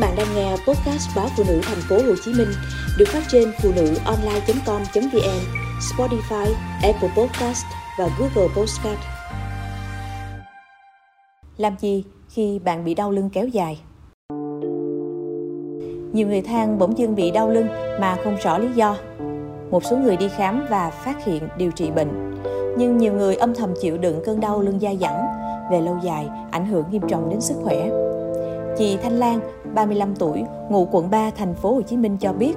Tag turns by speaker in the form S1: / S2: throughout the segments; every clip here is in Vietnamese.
S1: bạn đang nghe podcast báo phụ nữ thành phố Hồ Chí Minh được phát trên phụ nữ online.com.vn, Spotify, Apple Podcast và Google Podcast. Làm gì khi bạn bị đau lưng kéo dài? Nhiều người than bỗng dưng bị đau lưng mà không rõ lý do. Một số người đi khám và phát hiện điều trị bệnh, nhưng nhiều người âm thầm chịu đựng cơn đau lưng dai dẳng, về lâu dài ảnh hưởng nghiêm trọng đến sức khỏe. Chị Thanh Lan, 35 tuổi, ngụ quận 3 thành phố Hồ Chí Minh cho biết,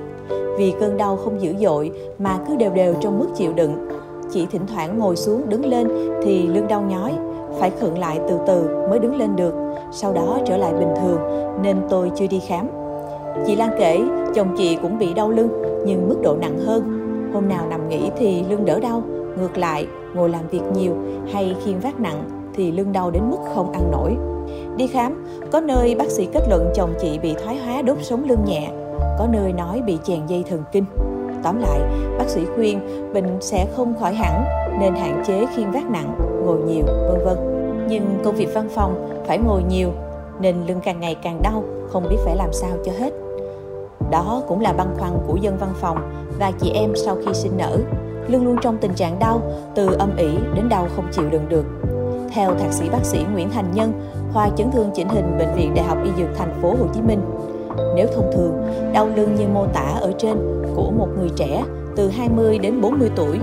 S1: vì cơn đau không dữ dội mà cứ đều đều trong mức chịu đựng. Chị thỉnh thoảng ngồi xuống đứng lên thì lưng đau nhói, phải khựng lại từ từ mới đứng lên được, sau đó trở lại bình thường nên tôi chưa đi khám. Chị Lan kể, chồng chị cũng bị đau lưng nhưng mức độ nặng hơn. Hôm nào nằm nghỉ thì lưng đỡ đau, ngược lại ngồi làm việc nhiều hay khiêng vác nặng thì lưng đau đến mức không ăn nổi. Đi khám, có nơi bác sĩ kết luận chồng chị bị thoái hóa đốt sống lưng nhẹ, có nơi nói bị chèn dây thần kinh. Tóm lại, bác sĩ khuyên bệnh sẽ không khỏi hẳn nên hạn chế khiêng vác nặng, ngồi nhiều, vân vân. Nhưng công việc văn phòng phải ngồi nhiều nên lưng càng ngày càng đau, không biết phải làm sao cho hết. Đó cũng là băn khoăn của dân văn phòng và chị em sau khi sinh nở. Lưng luôn trong tình trạng đau, từ âm ỉ đến đau không chịu đựng được. Theo thạc sĩ bác sĩ Nguyễn Thành Nhân, khoa chấn thương chỉnh hình bệnh viện Đại học Y Dược thành phố Hồ Chí Minh. Nếu thông thường, đau lưng như mô tả ở trên của một người trẻ từ 20 đến 40 tuổi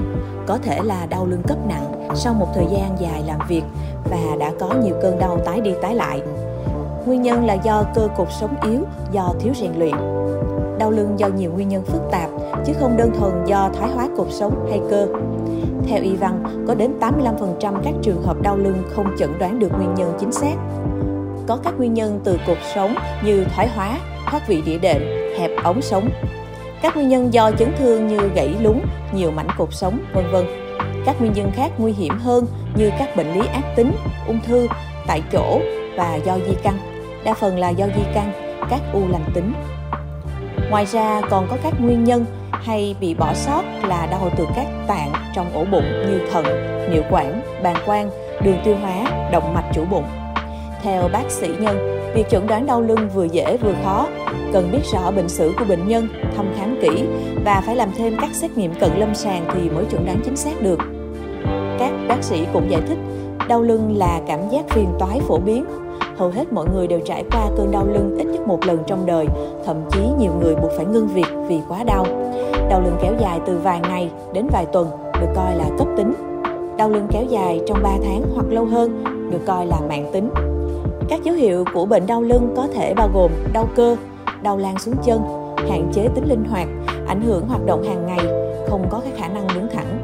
S1: có thể là đau lưng cấp nặng sau một thời gian dài làm việc và đã có nhiều cơn đau tái đi tái lại. Nguyên nhân là do cơ cột sống yếu do thiếu rèn luyện. Đau lưng do nhiều nguyên nhân phức tạp chứ không đơn thuần do thoái hóa cột sống hay cơ. Theo y văn, có đến 85% các trường hợp đau lưng không chẩn đoán được nguyên nhân chính xác. Có các nguyên nhân từ cột sống như thoái hóa, thoát vị đĩa đệm, hẹp ống sống. Các nguyên nhân do chấn thương như gãy lún, nhiều mảnh cột sống, vân vân. Các nguyên nhân khác nguy hiểm hơn như các bệnh lý ác tính, ung thư, tại chỗ và do di căn. Đa phần là do di căn, các u lành tính. Ngoài ra còn có các nguyên nhân hay bị bỏ sót là đau từ các tạng trong ổ bụng như thận, niệu quản, bàng quang, đường tiêu hóa, động mạch chủ bụng. Theo bác sĩ Nhân, việc chẩn đoán đau lưng vừa dễ vừa khó, cần biết rõ bệnh sử của bệnh nhân, thăm khám kỹ và phải làm thêm các xét nghiệm cận lâm sàng thì mới chẩn đoán chính xác được. Các bác sĩ cũng giải thích, đau lưng là cảm giác phiền toái phổ biến hầu hết mọi người đều trải qua cơn đau lưng ít nhất một lần trong đời, thậm chí nhiều người buộc phải ngưng việc vì quá đau. Đau lưng kéo dài từ vài ngày đến vài tuần được coi là cấp tính. Đau lưng kéo dài trong 3 tháng hoặc lâu hơn được coi là mạng tính. Các dấu hiệu của bệnh đau lưng có thể bao gồm đau cơ, đau lan xuống chân, hạn chế tính linh hoạt, ảnh hưởng hoạt động hàng ngày, không có cái khả năng đứng thẳng.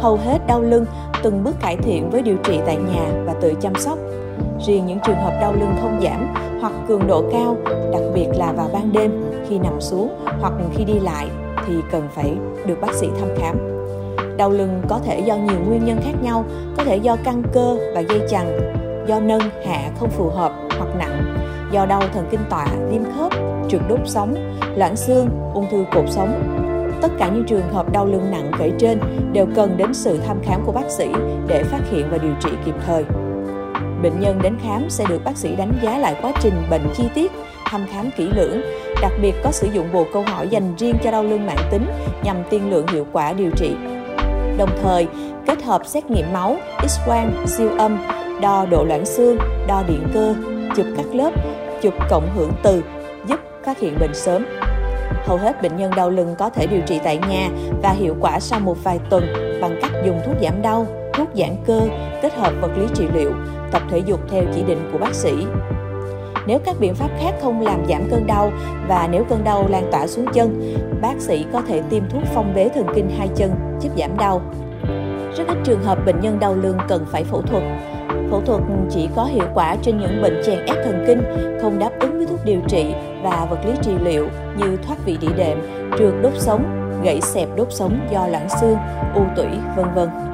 S1: Hầu hết đau lưng từng bước cải thiện với điều trị tại nhà và tự chăm sóc Riêng những trường hợp đau lưng không giảm hoặc cường độ cao, đặc biệt là vào ban đêm khi nằm xuống hoặc khi đi lại thì cần phải được bác sĩ thăm khám. Đau lưng có thể do nhiều nguyên nhân khác nhau, có thể do căng cơ và dây chằng, do nâng hạ không phù hợp hoặc nặng, do đau thần kinh tọa, viêm khớp, trượt đốt sống, loãng xương, ung thư cột sống. Tất cả những trường hợp đau lưng nặng kể trên đều cần đến sự thăm khám của bác sĩ để phát hiện và điều trị kịp thời. Bệnh nhân đến khám sẽ được bác sĩ đánh giá lại quá trình bệnh chi tiết, thăm khám kỹ lưỡng, đặc biệt có sử dụng bộ câu hỏi dành riêng cho đau lưng mãn tính nhằm tiên lượng hiệu quả điều trị. Đồng thời, kết hợp xét nghiệm máu, x-quang, siêu âm, đo độ loãng xương, đo điện cơ, chụp các lớp, chụp cộng hưởng từ giúp phát hiện bệnh sớm. Hầu hết bệnh nhân đau lưng có thể điều trị tại nhà và hiệu quả sau một vài tuần bằng cách dùng thuốc giảm đau, thuốc giãn cơ kết hợp vật lý trị liệu, tập thể dục theo chỉ định của bác sĩ. Nếu các biện pháp khác không làm giảm cơn đau và nếu cơn đau lan tỏa xuống chân, bác sĩ có thể tiêm thuốc phong bế thần kinh hai chân giúp giảm đau. Rất ít trường hợp bệnh nhân đau lưng cần phải phẫu thuật. Phẫu thuật chỉ có hiệu quả trên những bệnh chèn ép thần kinh, không đáp ứng với thuốc điều trị và vật lý trị liệu như thoát vị đĩa đệm, trượt đốt sống, gãy xẹp đốt sống do loãng xương, u tủy, vân vân.